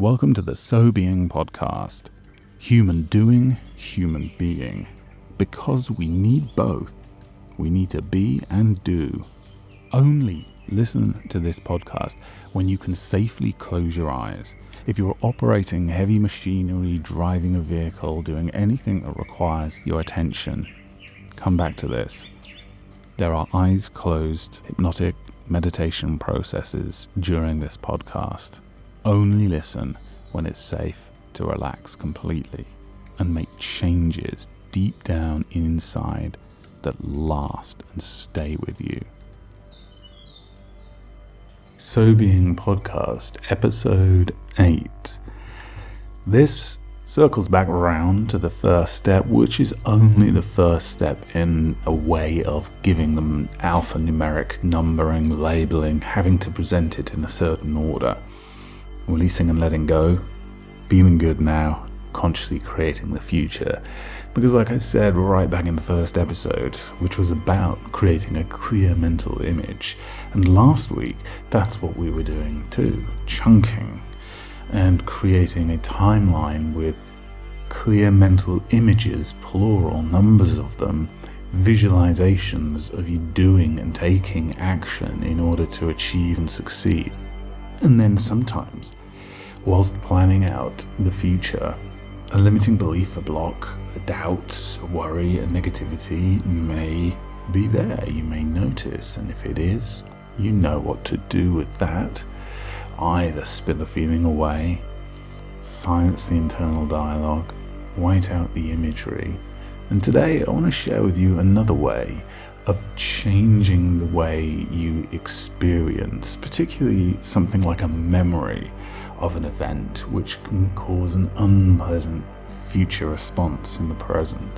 Welcome to the SoBeing podcast. Human doing, human being. Because we need both, we need to be and do. Only listen to this podcast when you can safely close your eyes. If you're operating heavy machinery, driving a vehicle, doing anything that requires your attention, come back to this. There are eyes closed, hypnotic meditation processes during this podcast. Only listen when it's safe to relax completely and make changes deep down inside that last and stay with you. SoBeing Podcast, Episode 8. This circles back around to the first step, which is only the first step in a way of giving them alphanumeric numbering, labeling, having to present it in a certain order. Releasing and letting go, feeling good now, consciously creating the future. Because, like I said right back in the first episode, which was about creating a clear mental image, and last week that's what we were doing too chunking and creating a timeline with clear mental images, plural, numbers of them, visualizations of you doing and taking action in order to achieve and succeed. And then sometimes, whilst planning out the future, a limiting belief, a block, a doubt, a worry, a negativity may be there. You may notice, and if it is, you know what to do with that either spit the feeling away, silence the internal dialogue, white out the imagery. And today I want to share with you another way of changing the way you experience, particularly something like a memory of an event, which can cause an unpleasant future response in the present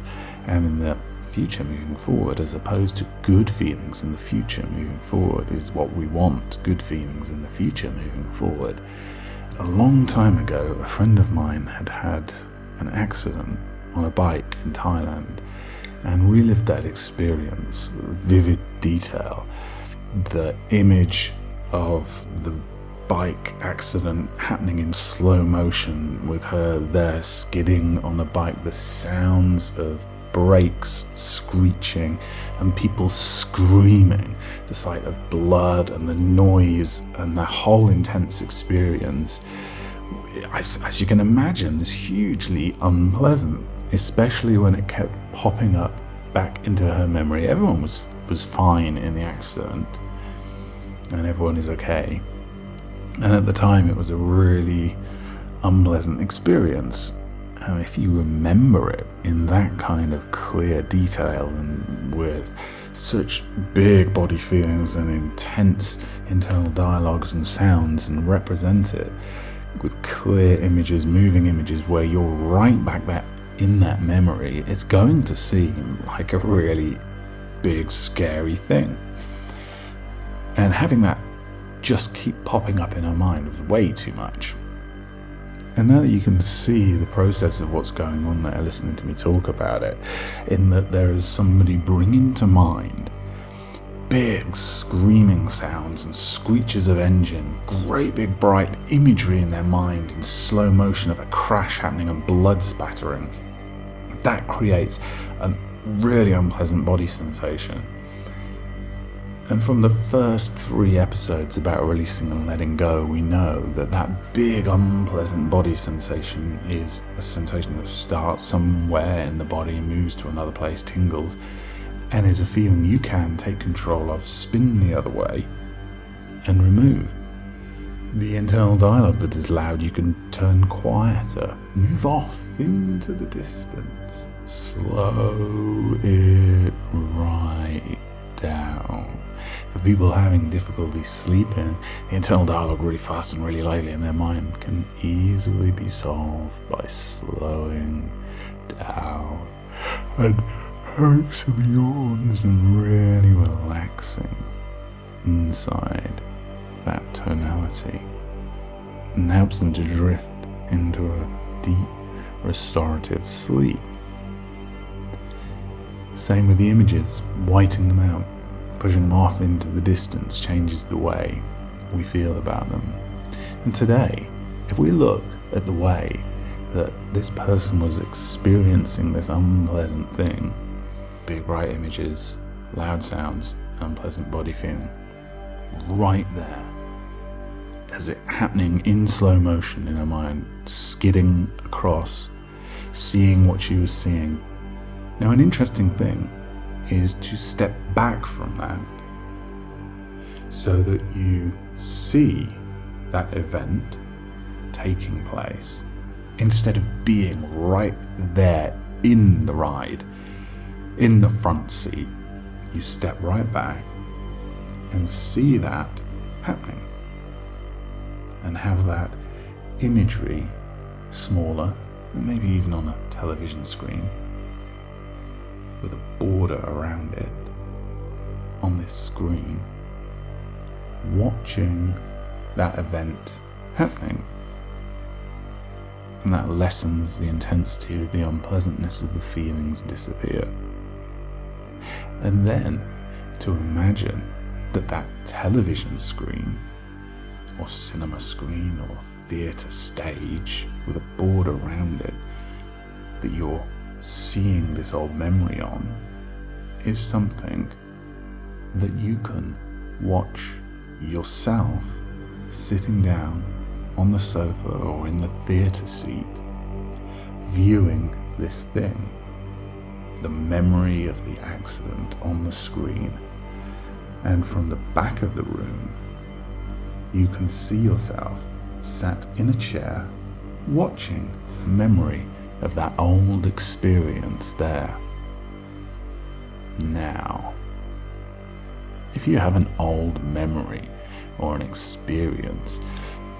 and in the future moving forward, as opposed to good feelings in the future moving forward, is what we want good feelings in the future moving forward. A long time ago, a friend of mine had had an accident on a bike in Thailand and relived that experience with vivid detail. The image of the bike accident happening in slow motion with her there skidding on the bike, the sounds of brakes screeching and people screaming, the sight of blood and the noise and the whole intense experience, as, as you can imagine, is hugely unpleasant, especially when it kept popping up back into her memory. Everyone was, was fine in the accident and everyone is okay. And at the time, it was a really unpleasant experience. And if you remember it in that kind of clear detail and with such big body feelings and intense internal dialogues and sounds and represent it with clear images, moving images where you're right back there in that memory, it's going to seem like a really big, scary thing. And having that just keep popping up in our mind was way too much. And now that you can see the process of what's going on there, listening to me talk about it, in that there is somebody bringing to mind big screaming sounds and screeches of engine, great big bright imagery in their mind in slow motion of a crash happening and blood spattering. That creates a really unpleasant body sensation. And from the first three episodes about releasing and letting go, we know that that big unpleasant body sensation is a sensation that starts somewhere in the body, moves to another place, tingles, and is a feeling you can take control of, spin the other way, and remove. The internal dialogue that is loud, you can turn quieter, move off into the distance, slow it right down. For people having difficulty sleeping, the internal dialogue really fast and really lightly in their mind can easily be solved by slowing down. And having some yawns and really relaxing inside that tonality. And helps them to drift into a deep restorative sleep. Same with the images, whiting them out, pushing them off into the distance changes the way we feel about them. And today, if we look at the way that this person was experiencing this unpleasant thing big bright images, loud sounds, unpleasant body feeling right there as it happening in slow motion in her mind, skidding across, seeing what she was seeing. Now, an interesting thing is to step back from that so that you see that event taking place instead of being right there in the ride, in the front seat. You step right back and see that happening and have that imagery smaller, maybe even on a television screen, with a border around it on this screen, watching that event happening. And that lessens the intensity, the unpleasantness of the feelings disappear. And then to imagine that that television screen or cinema screen or theatre stage with a board around it that you're seeing this old memory on is something that you can watch yourself sitting down on the sofa or in the theatre seat viewing this thing. The memory of the accident on the screen. And from the back of the room, you can see yourself sat in a chair watching a memory of that old experience there. Now, if you have an old memory or an experience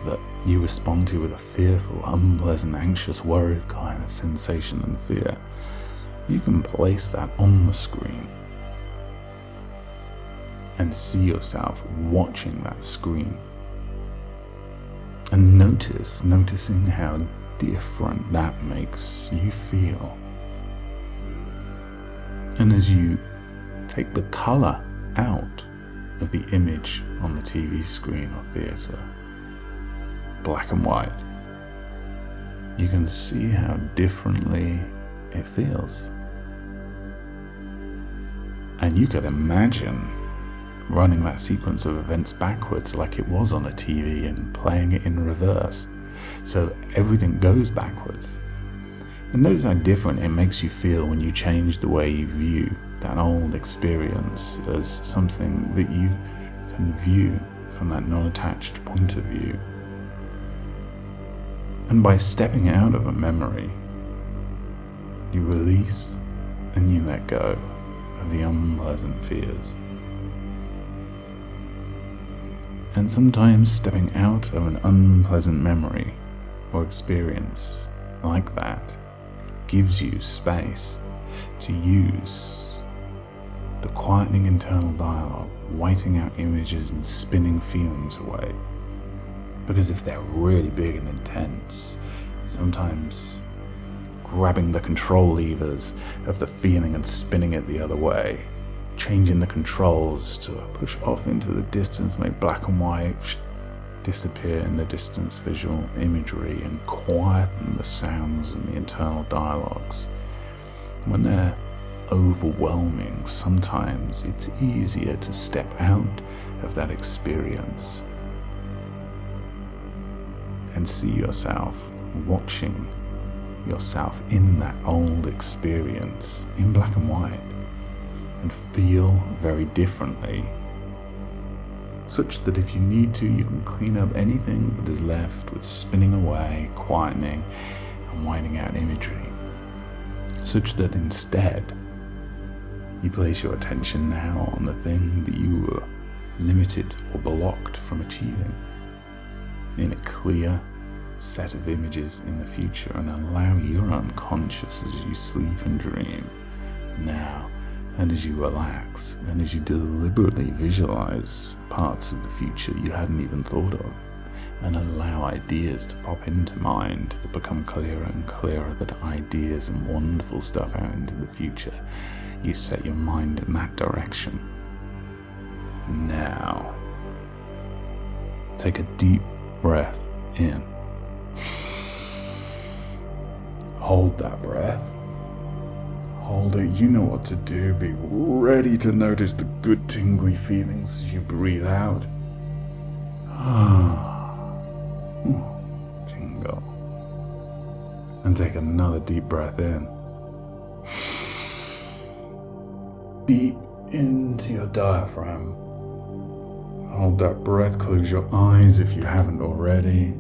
that you respond to with a fearful, unpleasant, anxious, worried kind of sensation and fear, you can place that on the screen and see yourself watching that screen and notice, noticing how different that makes you feel. And as you take the colour out of the image on the TV screen or theatre, black and white, you can see how differently it feels. And you could imagine running that sequence of events backwards like it was on a TV and playing it in reverse. So everything goes backwards. And notice how different it makes you feel when you change the way you view that old experience as something that you can view from that non attached point of view. And by stepping out of a memory, you release and you let go of the unpleasant fears. And sometimes stepping out of an unpleasant memory or experience like that gives you space to use the quietening internal dialogue, whiting out images and spinning feelings away. Because if they're really big and intense, sometimes grabbing the control levers of the feeling and spinning it the other way changing the controls to push off into the distance, make black and white disappear in the distance visual imagery and quieten the sounds and the internal dialogues. When they're overwhelming, sometimes it's easier to step out of that experience and see yourself watching yourself in that old experience in black and white and feel very differently, such that if you need to, you can clean up anything that is left with spinning away, quietening, and whiting out imagery, such that instead you place your attention now on the thing that you were limited or blocked from achieving. In a clear set of images in the future and allow your unconscious as you sleep and dream and as you relax, and as you deliberately visualize parts of the future you hadn't even thought of, and allow ideas to pop into mind that become clearer and clearer, that ideas and wonderful stuff out into the future, you set your mind in that direction. Now, take a deep breath in Hold that breath. Hold it. You know what to do. Be ready to notice the good tingly feelings as you breathe out. Tingle. And take another deep breath in. Deep into your diaphragm. Hold that breath, close your eyes if you haven't already.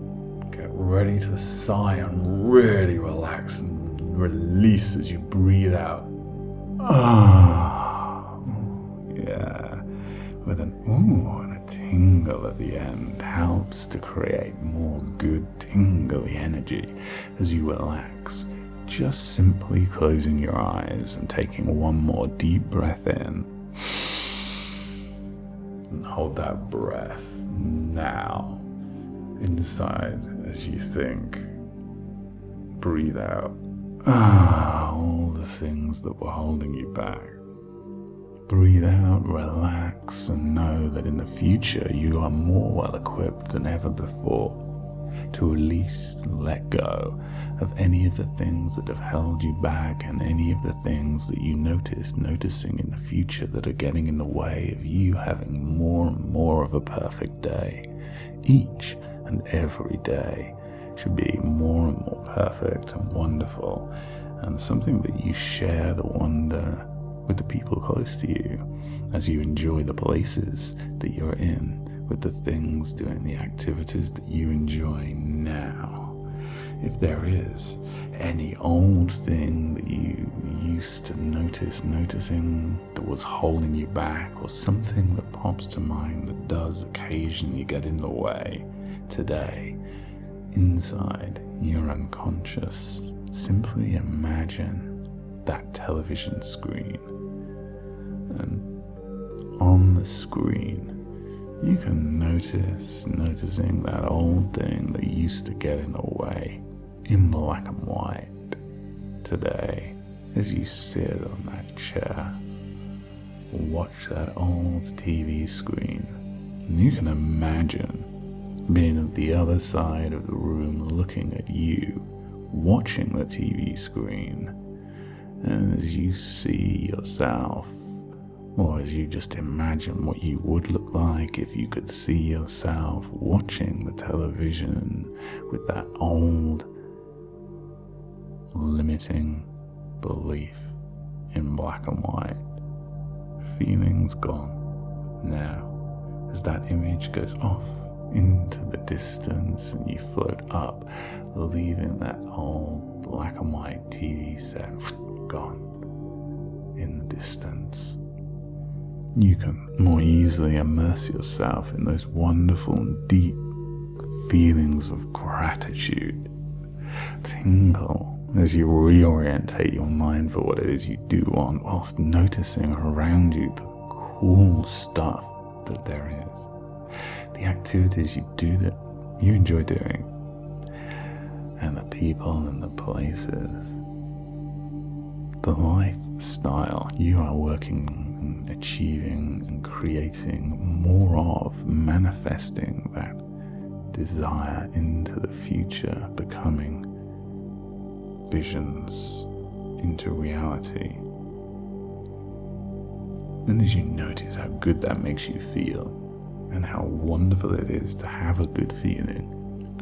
Get ready to sigh and really relax and release as you breathe out. Ah, yeah, with an ooh and a tingle at the end helps to create more good tingly energy as you relax. Just simply closing your eyes and taking one more deep breath in. And hold that breath now inside as you think. Breathe out. Ah, all the things that were holding you back. Breathe out, relax, and know that in the future you are more well equipped than ever before to release and let go of any of the things that have held you back and any of the things that you notice noticing in the future that are getting in the way of you having more and more of a perfect day. Each and every day should be more and more perfect and wonderful and something that you share the wonder with the people close to you as you enjoy the places that you're in with the things doing the activities that you enjoy now. If there is any old thing that you used to notice, noticing that was holding you back, or something that pops to mind that does occasionally get in the way today, inside your unconscious, simply imagine that television screen. And on the screen, you can notice, noticing that old thing that used to get in the way in black and white today as you sit on that chair. Watch that old TV screen. You can imagine being at the other side of the room looking at you, watching the TV screen. As you see yourself, or as you just imagine what you would look like if you could see yourself watching the television with that old limiting belief in black and white. Feelings gone. Now, as that image goes off into the distance and you float up, leaving that old black and white TV set gone in the distance. You can more easily immerse yourself in those wonderful deep feelings of gratitude. Tingle as you reorientate your mind for what it is you do want, whilst noticing around you the cool stuff that there is, the activities you do that you enjoy doing, and the people and the places, the lifestyle you are working and achieving and creating more of, manifesting that desire into the future, becoming visions into reality. And as you notice how good that makes you feel, and how wonderful it is to have a good feeling,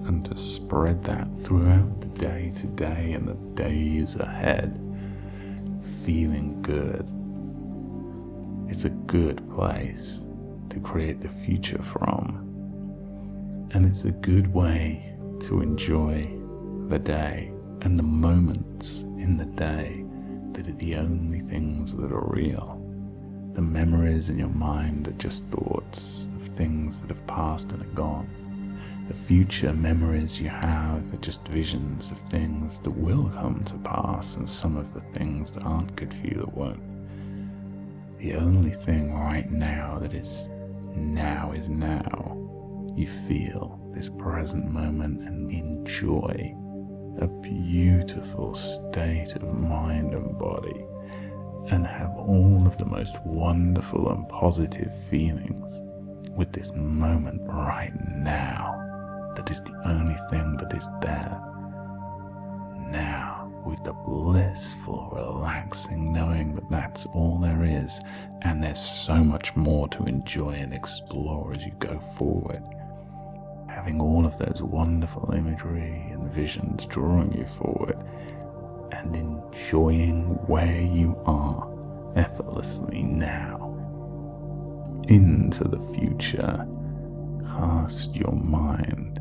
and to spread that throughout the day today and the days ahead, feeling good. It's a good place to create the future from. And it's a good way to enjoy the day and the moments in the day that are the only things that are real. The memories in your mind are just thoughts of things that have passed and are gone. The future memories you have are just visions of things that will come to pass and some of the things that aren't good for you that won't. The only thing right now that is now is now. You feel this present moment and enjoy a beautiful state of mind and body and have all of the most wonderful and positive feelings with this moment right now. that is the only thing that is there. Now, with the blissful, relaxing knowing that that's all there is, and there's so much more to enjoy and explore as you go forward. Having all of those wonderful imagery and visions drawing you forward, and enjoying where you are effortlessly now. Into the future, cast your mind,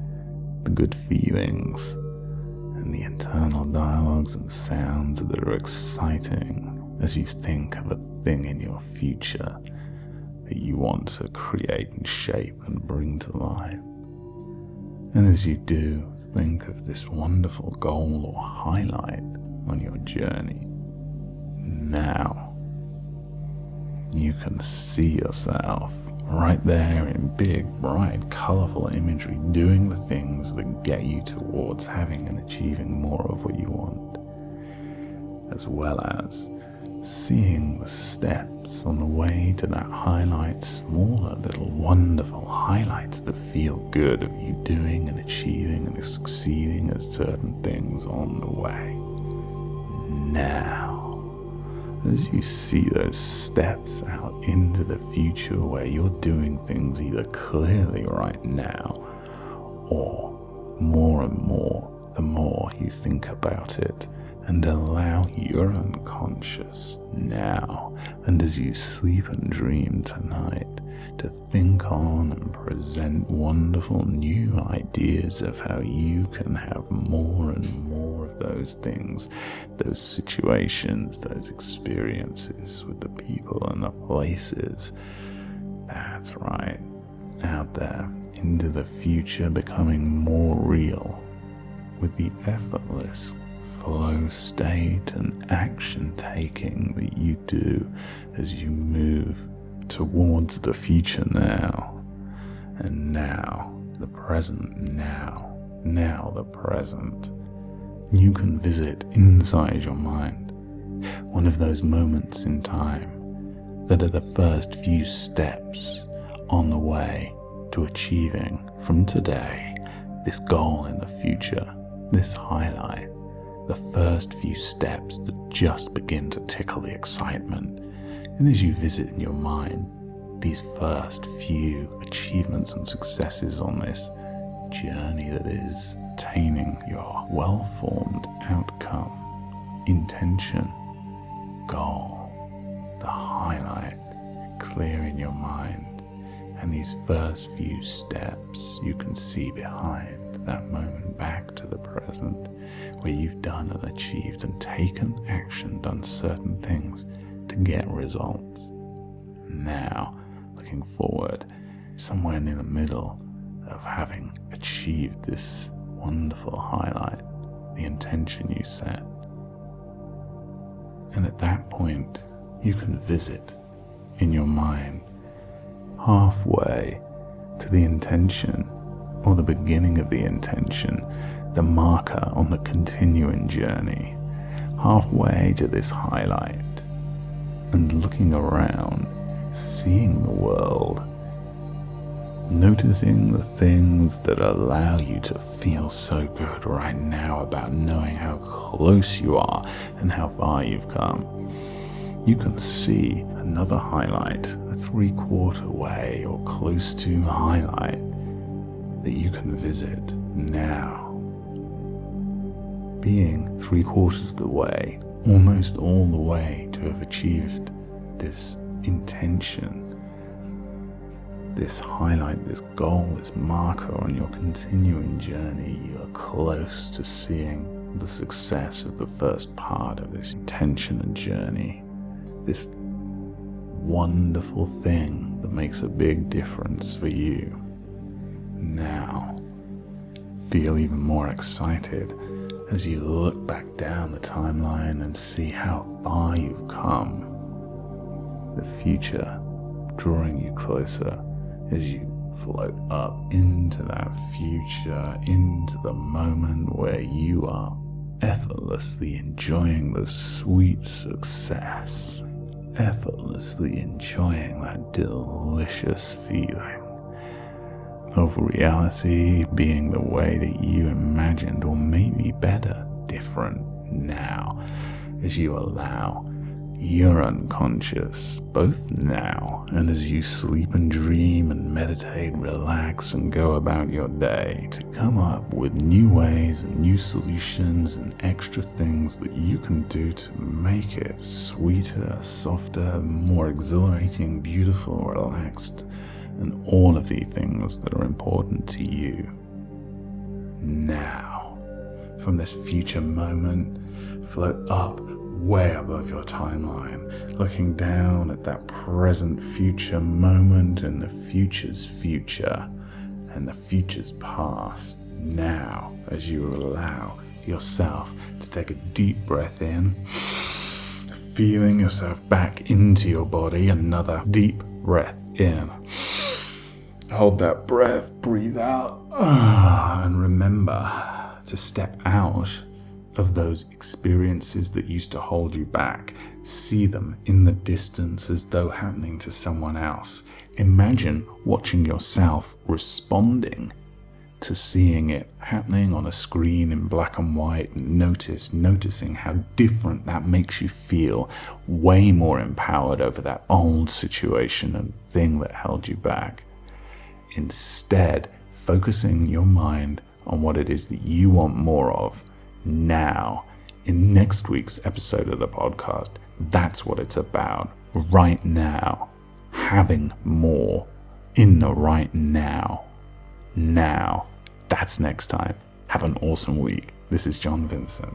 the good feelings, and the internal dialogues and sounds that are exciting as you think of a thing in your future that you want to create and shape and bring to life. And as you do, think of this wonderful goal or highlight on your journey. Now, you can see yourself right there in big, bright, colorful imagery doing the things that get you towards having and achieving more of what you want, as well as seeing the steps on the way to that highlight, smaller little wonderful highlights that feel good of you doing and achieving and succeeding at certain things on the way. Now, as you see those steps out into the future where you're doing things either clearly right now or more and more the more you think about it and allow your unconscious now and as you sleep and dream tonight to think on and present wonderful new ideas of how you can have more and more of those things, those situations, those experiences with the people and the places. That's right, out there into the future becoming more real with the effortless flow state and action taking that you do as you move towards the future now. And now, the present now, now the present. You can visit inside your mind one of those moments in time that are the first few steps on the way to achieving from today this goal in the future, this highlight, the first few steps that just begin to tickle the excitement. And as you visit in your mind these first few achievements and successes on this journey that is attaining your well formed outcome, intention, goal, the highlight clear in your mind, and these first few steps you can see behind that moment back to the present where you've done and achieved and taken action, done certain things to get results. Now, looking forward, somewhere near the middle of having achieved this wonderful highlight, the intention you set. And at that point, you can visit in your mind halfway to the intention or the beginning of the intention, the marker on the continuing journey, halfway to this highlight and looking around, seeing the world, noticing the things that allow you to feel so good right now about knowing how close you are and how far you've come. You can see another highlight, a three quarter way or close to highlight that you can visit now. Being three quarters of the way almost all the way to have achieved this intention, this highlight, this goal, this marker on your continuing journey. You are close to seeing the success of the first part of this intention and journey. This wonderful thing that makes a big difference for you. Now, feel even more excited as you look back down the timeline and see how far you've come. The future drawing you closer as you float up into that future, into the moment where you are effortlessly enjoying the sweet success, effortlessly enjoying that delicious feeling of reality being the way that you imagined, or maybe better, different now, as you allow your unconscious, both now and as you sleep and dream and meditate, relax, and go about your day, to come up with new ways and new solutions and extra things that you can do to make it sweeter, softer, more exhilarating, beautiful, relaxed, and all of the things that are important to you. Now, from this future moment, float up way above your timeline, looking down at that present future moment and the future's future and the future's past now as you allow yourself to take a deep breath in, feeling yourself back into your body, another deep breath in. Hold that breath, breathe out, ah, and remember to step out of those experiences that used to hold you back. See them in the distance as though happening to someone else. Imagine watching yourself responding to seeing it happening on a screen in black and white and notice noticing how different that makes you feel way more empowered over that old situation and thing that held you back instead focusing your mind on what it is that you want more of now. In next week's episode of the podcast, that's what it's about. Right now. Having more in the right now. Now. That's next time. Have an awesome week. This is John Vincent.